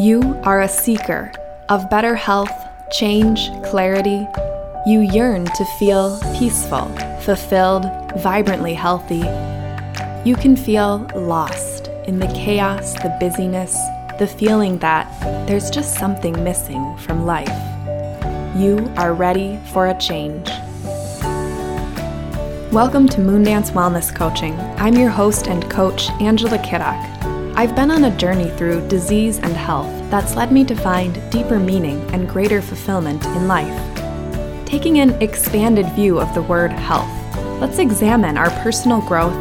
You are a seeker of better health, change, clarity. You yearn to feel peaceful, fulfilled, vibrantly healthy. You can feel lost in the chaos, the busyness, the feeling that there's just something missing from life. You are ready for a change. Welcome to Moondance Wellness Coaching. I'm your host and coach, Angela Kiddock. I've been on a journey through disease and health that's led me to find deeper meaning and greater fulfillment in life. Taking an expanded view of the word health, let's examine our personal growth,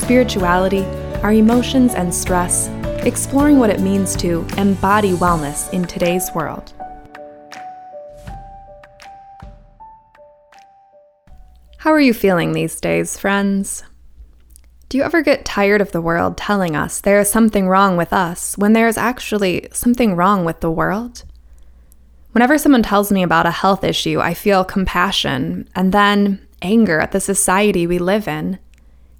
spirituality, our emotions and stress, exploring what it means to embody wellness in today's world. How are you feeling these days, friends? Do you ever get tired of the world telling us there is something wrong with us when there is actually something wrong with the world? Whenever someone tells me about a health issue, I feel compassion and then anger at the society we live in.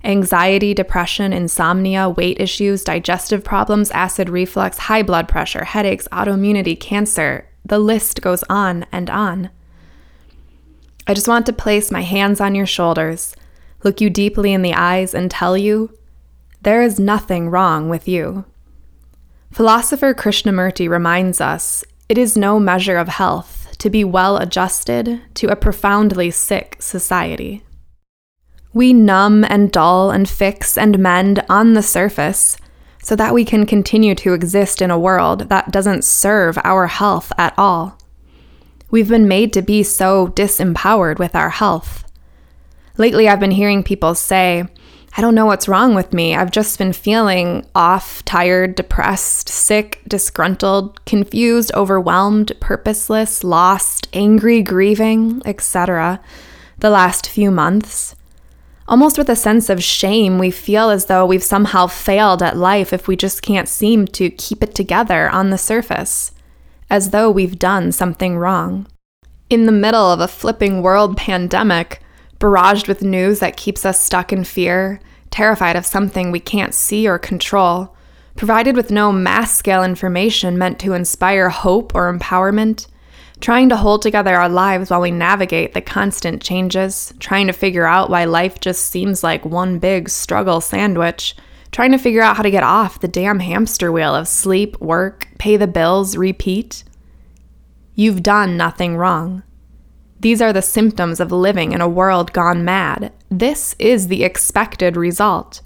Anxiety, depression, insomnia, weight issues, digestive problems, acid reflux, high blood pressure, headaches, autoimmunity, cancer. The list goes on and on. I just want to place my hands on your shoulders, look you deeply in the eyes, and tell you there is nothing wrong with you. Philosopher Krishnamurti reminds us it is no measure of health to be well adjusted to a profoundly sick society. We numb and dull and fix and mend on the surface so that we can continue to exist in a world that doesn't serve our health at all. We've been made to be so disempowered with our health. Lately, I've been hearing people say, I don't know what's wrong with me. I've just been feeling off, tired, depressed, sick, disgruntled, confused, overwhelmed, purposeless, lost, angry, grieving, etc. the last few months. Almost with a sense of shame, we feel as though we've somehow failed at life if we just can't seem to keep it together on the surface as though we've done something wrong. In the middle of a flipping world pandemic, barraged with news that keeps us stuck in fear, terrified of something we can't see or control, provided with no mass scale information meant to inspire hope or empowerment, trying to hold together our lives while we navigate the constant changes, trying to figure out why life just seems like one big struggle sandwich trying to figure out how to get off the damn hamster wheel of sleep, work, pay the bills, repeat. You've done nothing wrong. These are the symptoms of living in a world gone mad. This is the expected result.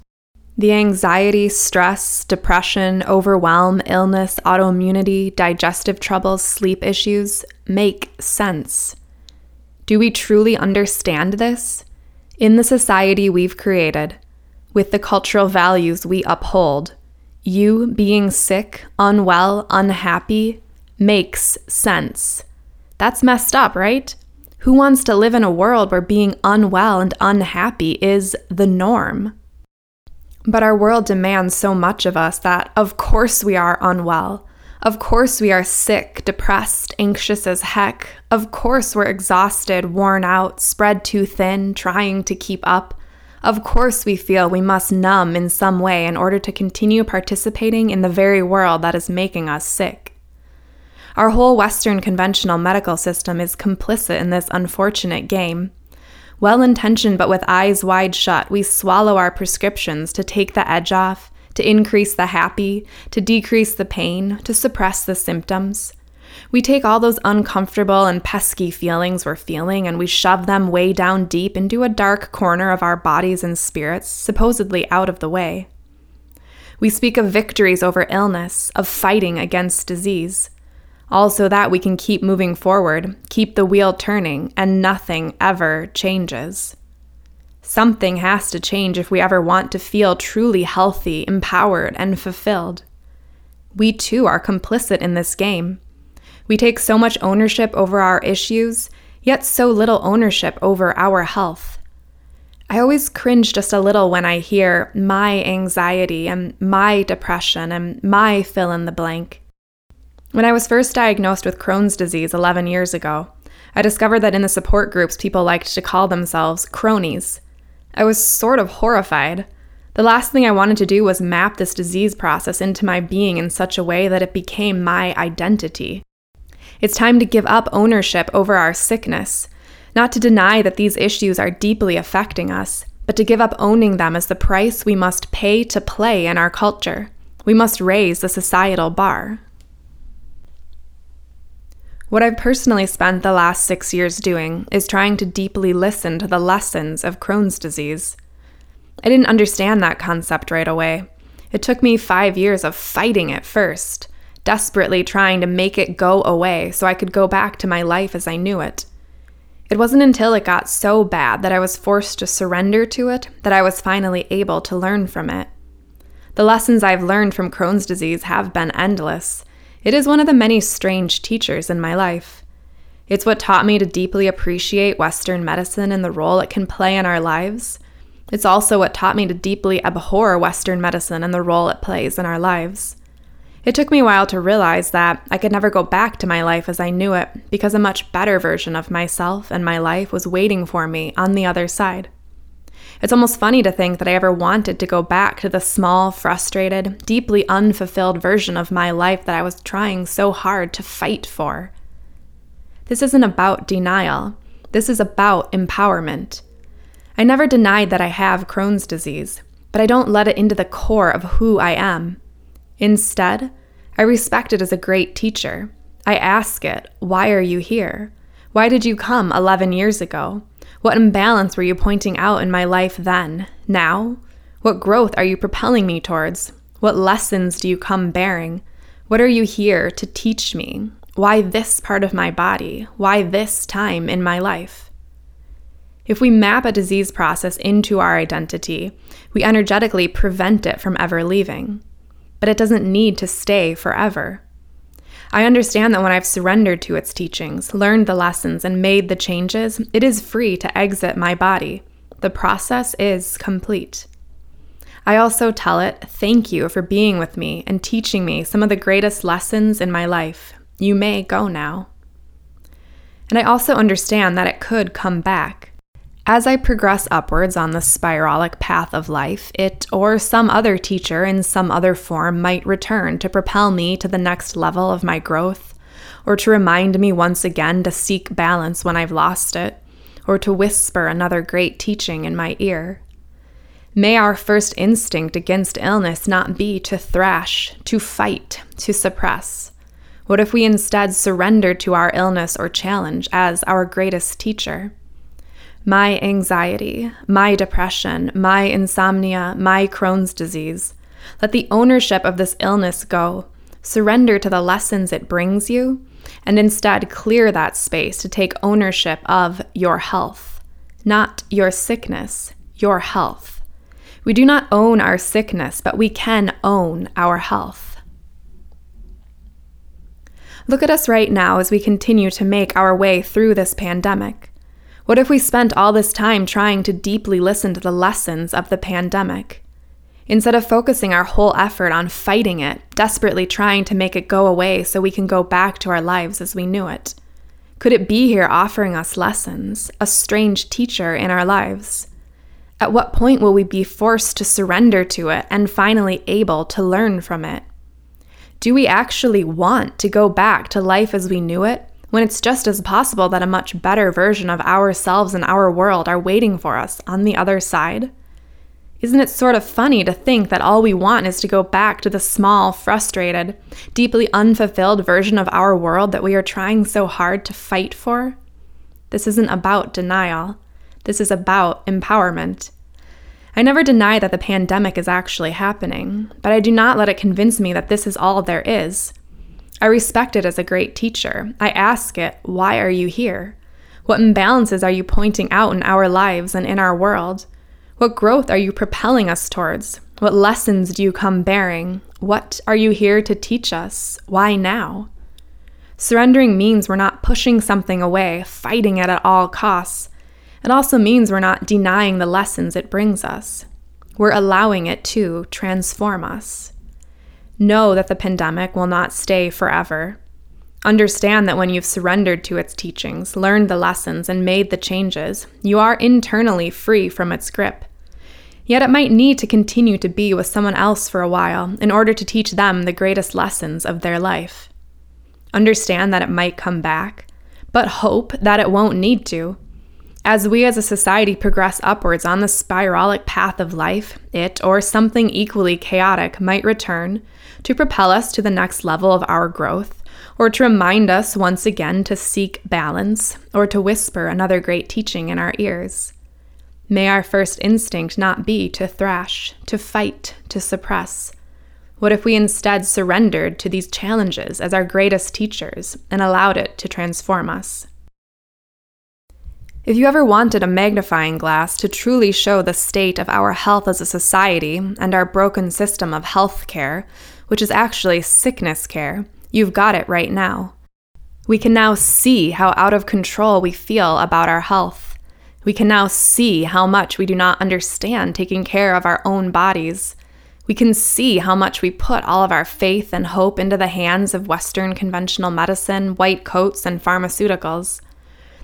The anxiety, stress, depression, overwhelm, illness, autoimmunity, digestive troubles, sleep issues make sense. Do we truly understand this? In the society we've created, with the cultural values we uphold, you being sick, unwell, unhappy makes sense. That's messed up, right? Who wants to live in a world where being unwell and unhappy is the norm? But our world demands so much of us that, of course, we are unwell. Of course, we are sick, depressed, anxious as heck. Of course, we're exhausted, worn out, spread too thin, trying to keep up. Of course, we feel we must numb in some way in order to continue participating in the very world that is making us sick. Our whole Western conventional medical system is complicit in this unfortunate game. Well intentioned but with eyes wide shut, we swallow our prescriptions to take the edge off, to increase the happy, to decrease the pain, to suppress the symptoms. We take all those uncomfortable and pesky feelings we're feeling and we shove them way down deep into a dark corner of our bodies and spirits, supposedly out of the way. We speak of victories over illness, of fighting against disease, all so that we can keep moving forward, keep the wheel turning, and nothing ever changes. Something has to change if we ever want to feel truly healthy, empowered, and fulfilled. We too are complicit in this game. We take so much ownership over our issues, yet so little ownership over our health. I always cringe just a little when I hear my anxiety and my depression and my fill in the blank. When I was first diagnosed with Crohn's disease 11 years ago, I discovered that in the support groups, people liked to call themselves Crohnies. I was sort of horrified. The last thing I wanted to do was map this disease process into my being in such a way that it became my identity. It's time to give up ownership over our sickness, not to deny that these issues are deeply affecting us, but to give up owning them as the price we must pay to play in our culture. We must raise the societal bar. What I've personally spent the last six years doing is trying to deeply listen to the lessons of Crohn's disease. I didn't understand that concept right away. It took me five years of fighting it first, desperately trying to make it go away so I could go back to my life as I knew it. It wasn't until it got so bad that I was forced to surrender to it that I was finally able to learn from it. The lessons I've learned from Crohn's disease have been endless. It is one of the many strange teachers in my life. It's what taught me to deeply appreciate Western medicine and the role it can play in our lives. It's also what taught me to deeply abhor Western medicine and the role it plays in our lives. It took me a while to realize that I could never go back to my life as I knew it because a much better version of myself and my life was waiting for me on the other side. It's almost funny to think that I ever wanted to go back to the small, frustrated, deeply unfulfilled version of my life that I was trying so hard to fight for. This isn't about denial, this is about empowerment. I never denied that I have Crohn's disease, but I don't let it into the core of who I am. Instead, I respect it as a great teacher. I ask it, Why are you here? Why did you come 11 years ago? What imbalance were you pointing out in my life then? Now? What growth are you propelling me towards? What lessons do you come bearing? What are you here to teach me? Why this part of my body? Why this time in my life? If we map a disease process into our identity, we energetically prevent it from ever leaving but it doesn't need to stay forever. I understand that when I've surrendered to its teachings, learned the lessons, and made the changes, it is free to exit my body. The process is complete. I also tell it, Thank you for being with me and teaching me some of the greatest lessons in my life. You may go now. And I also understand that it could come back. As I progress upwards on the spiralic path of life, it or some other teacher in some other form might return to propel me to the next level of my growth, or to remind me once again to seek balance when I've lost it, or to whisper another great teaching in my ear. May our first instinct against illness not be to thrash, to fight, to suppress. What if we instead surrender to our illness or challenge as our greatest teacher? My anxiety, my depression, my insomnia, my Crohn's disease. Let the ownership of this illness go. Surrender to the lessons it brings you, and instead clear that space to take ownership of your health, not your sickness, your health. We do not own our sickness, but we can own our health. Look at us right now as we continue to make our way through this pandemic. What if we spent all this time trying to deeply listen to the lessons of the pandemic? Instead of focusing our whole effort on fighting it, desperately trying to make it go away so we can go back to our lives as we knew it? Could it be here offering us lessons, a strange teacher in our lives? At what point will we be forced to surrender to it and finally able to learn from it? Do we actually want to go back to life as we knew it, when it's just as possible that a much better version of ourselves and our world are waiting for us on the other side? Isn't it sort of funny to think that all we want is to go back to the small, frustrated, deeply unfulfilled version of our world that we are trying so hard to fight for? This isn't about denial. This is about empowerment. I never deny that the pandemic is actually happening, but I do not let it convince me that this is all there is. I respect it as a great teacher. I ask it, Why are you here? What imbalances are you pointing out in our lives and in our world? What growth are you propelling us towards? What lessons do you come bearing? What are you here to teach us? Why now? Surrendering means we're not pushing something away, fighting it at all costs. It also means we're not denying the lessons it brings us. We're allowing it to transform us. Know that the pandemic will not stay forever. Understand that when you've surrendered to its teachings, learned the lessons, and made the changes, you are internally free from its grip. Yet it might need to continue to be with someone else for a while in order to teach them the greatest lessons of their life. Understand that it might come back, but hope that it won't need to. As we as a society progress upwards on the spiralic path of life, it or something equally chaotic might return to propel us to the next level of our growth, or to remind us once again to seek balance, or to whisper another great teaching in our ears. May our first instinct not be to thrash, to fight, to suppress. What if we instead surrendered to these challenges as our greatest teachers and allowed it to transform us? If you ever wanted a magnifying glass to truly show the state of our health as a society and our broken system of health care, which is actually sickness care, you've got it right now. We can now see how out of control we feel about our health we can now see how much we do not understand taking care of our own bodies. We can see how much we put all of our faith and hope into the hands of Western conventional medicine, white coats, and pharmaceuticals.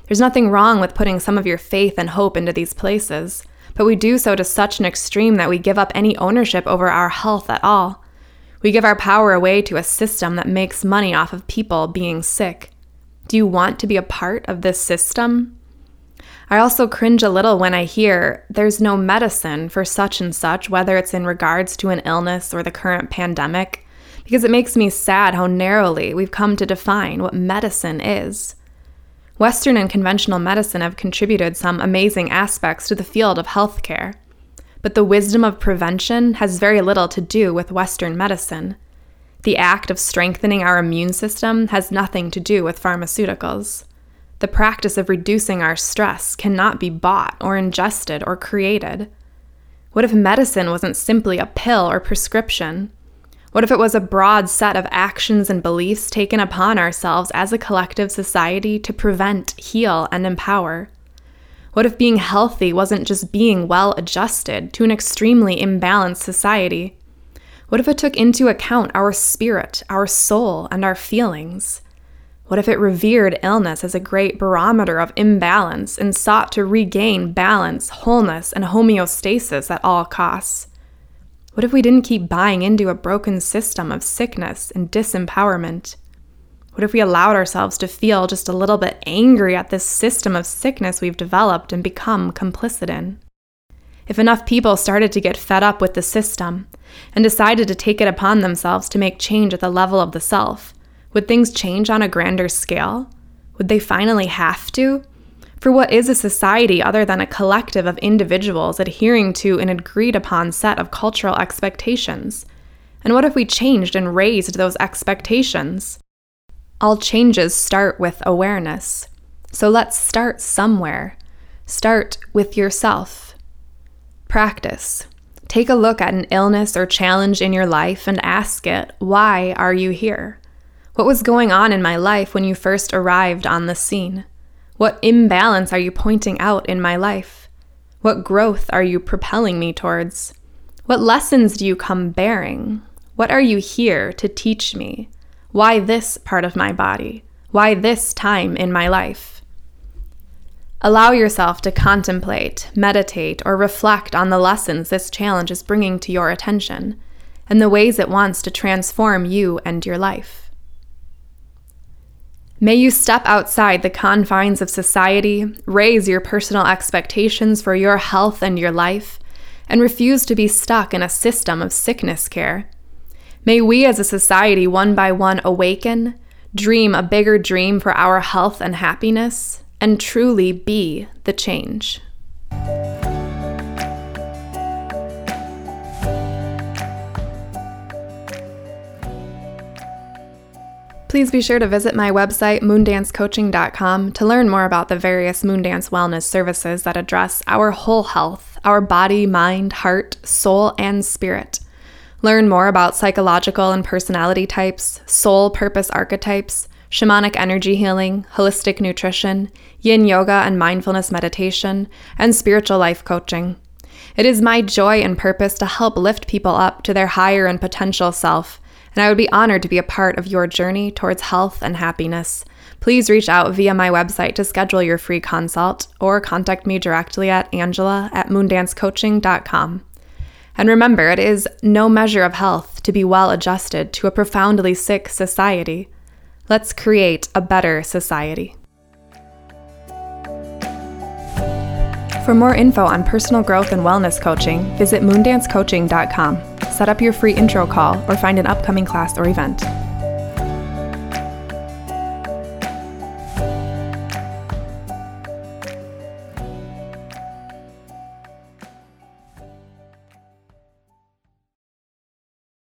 There's nothing wrong with putting some of your faith and hope into these places, but we do so to such an extreme that we give up any ownership over our health at all. We give our power away to a system that makes money off of people being sick. Do you want to be a part of this system? I also cringe a little when I hear there's no medicine for such and such, whether it's in regards to an illness or the current pandemic, because it makes me sad how narrowly we've come to define what medicine is. Western and conventional medicine have contributed some amazing aspects to the field of healthcare, but the wisdom of prevention has very little to do with Western medicine. The act of strengthening our immune system has nothing to do with pharmaceuticals. The practice of reducing our stress cannot be bought or ingested or created. What if medicine wasn't simply a pill or prescription? What if it was a broad set of actions and beliefs taken upon ourselves as a collective society to prevent, heal, and empower? What if being healthy wasn't just being well adjusted to an extremely imbalanced society? What if it took into account our spirit, our soul, and our feelings? What if it revered illness as a great barometer of imbalance and sought to regain balance, wholeness, and homeostasis at all costs? What if we didn't keep buying into a broken system of sickness and disempowerment? What if we allowed ourselves to feel just a little bit angry at this system of sickness we've developed and become complicit in? If enough people started to get fed up with the system and decided to take it upon themselves to make change at the level of the self, would things change on a grander scale? Would they finally have to? For what is a society other than a collective of individuals adhering to an agreed upon set of cultural expectations? And what if we changed and raised those expectations? All changes start with awareness. So let's start somewhere. Start with yourself. Practice. Take a look at an illness or challenge in your life and ask it, why are you here? What was going on in my life when you first arrived on the scene? What imbalance are you pointing out in my life? What growth are you propelling me towards? What lessons do you come bearing? What are you here to teach me? Why this part of my body? Why this time in my life? Allow yourself to contemplate, meditate, or reflect on the lessons this challenge is bringing to your attention and the ways it wants to transform you and your life. May you step outside the confines of society, raise your personal expectations for your health and your life, and refuse to be stuck in a system of sickness care. May we as a society one by one awaken, dream a bigger dream for our health and happiness, and truly be the change. Please be sure to visit my website, moondancecoaching.com, to learn more about the various Moondance Wellness services that address our whole health, our body, mind, heart, soul, and spirit. Learn more about psychological and personality types, soul purpose archetypes, shamanic energy healing, holistic nutrition, yin yoga and mindfulness meditation, and spiritual life coaching. It is my joy and purpose to help lift people up to their higher and potential self and I would be honored to be a part of your journey towards health and happiness. Please reach out via my website to schedule your free consult or contact me directly at angela at moondancecoaching.com. And remember, it is no measure of health to be well adjusted to a profoundly sick society. Let's create a better society. For more info on personal growth and wellness coaching, visit moondancecoaching.com. Set up your free intro call or find an upcoming class or event.